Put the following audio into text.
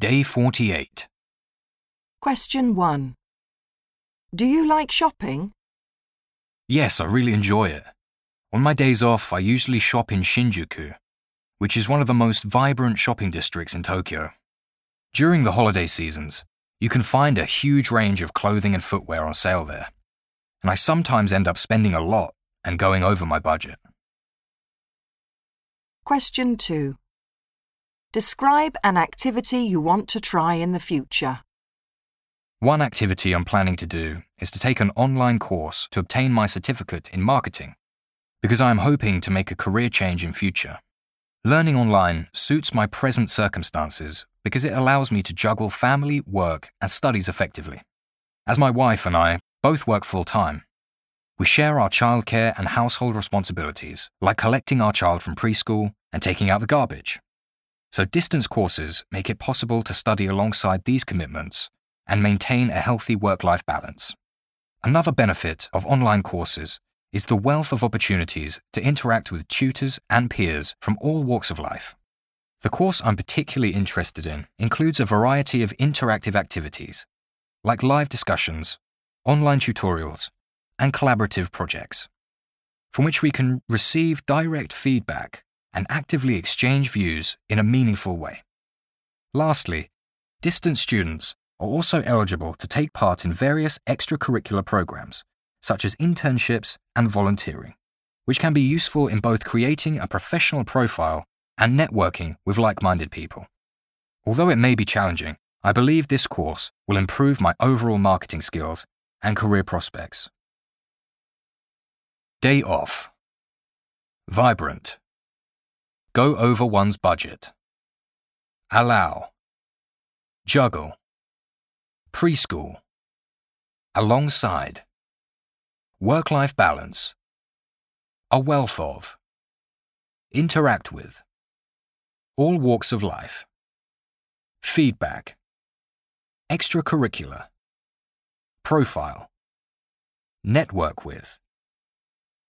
Day 48. Question 1. Do you like shopping? Yes, I really enjoy it. On my days off, I usually shop in Shinjuku, which is one of the most vibrant shopping districts in Tokyo. During the holiday seasons, you can find a huge range of clothing and footwear on sale there, and I sometimes end up spending a lot and going over my budget. Question 2. Describe an activity you want to try in the future. One activity I'm planning to do is to take an online course to obtain my certificate in marketing, because I am hoping to make a career change in future. Learning online suits my present circumstances because it allows me to juggle family, work, and studies effectively. As my wife and I both work full time, we share our childcare and household responsibilities, like collecting our child from preschool and taking out the garbage. So, distance courses make it possible to study alongside these commitments and maintain a healthy work life balance. Another benefit of online courses is the wealth of opportunities to interact with tutors and peers from all walks of life. The course I'm particularly interested in includes a variety of interactive activities, like live discussions, online tutorials, and collaborative projects, from which we can receive direct feedback and actively exchange views in a meaningful way. Lastly, distance students are also eligible to take part in various extracurricular programs, such as internships and volunteering, which can be useful in both creating a professional profile and networking with like minded people. Although it may be challenging, I believe this course will improve my overall marketing skills and career prospects. Day off. Vibrant. Go over one's budget. Allow. Juggle. Preschool. Alongside. Work life balance. A wealth of. Interact with. All walks of life. Feedback. Extracurricular. Profile. Network with.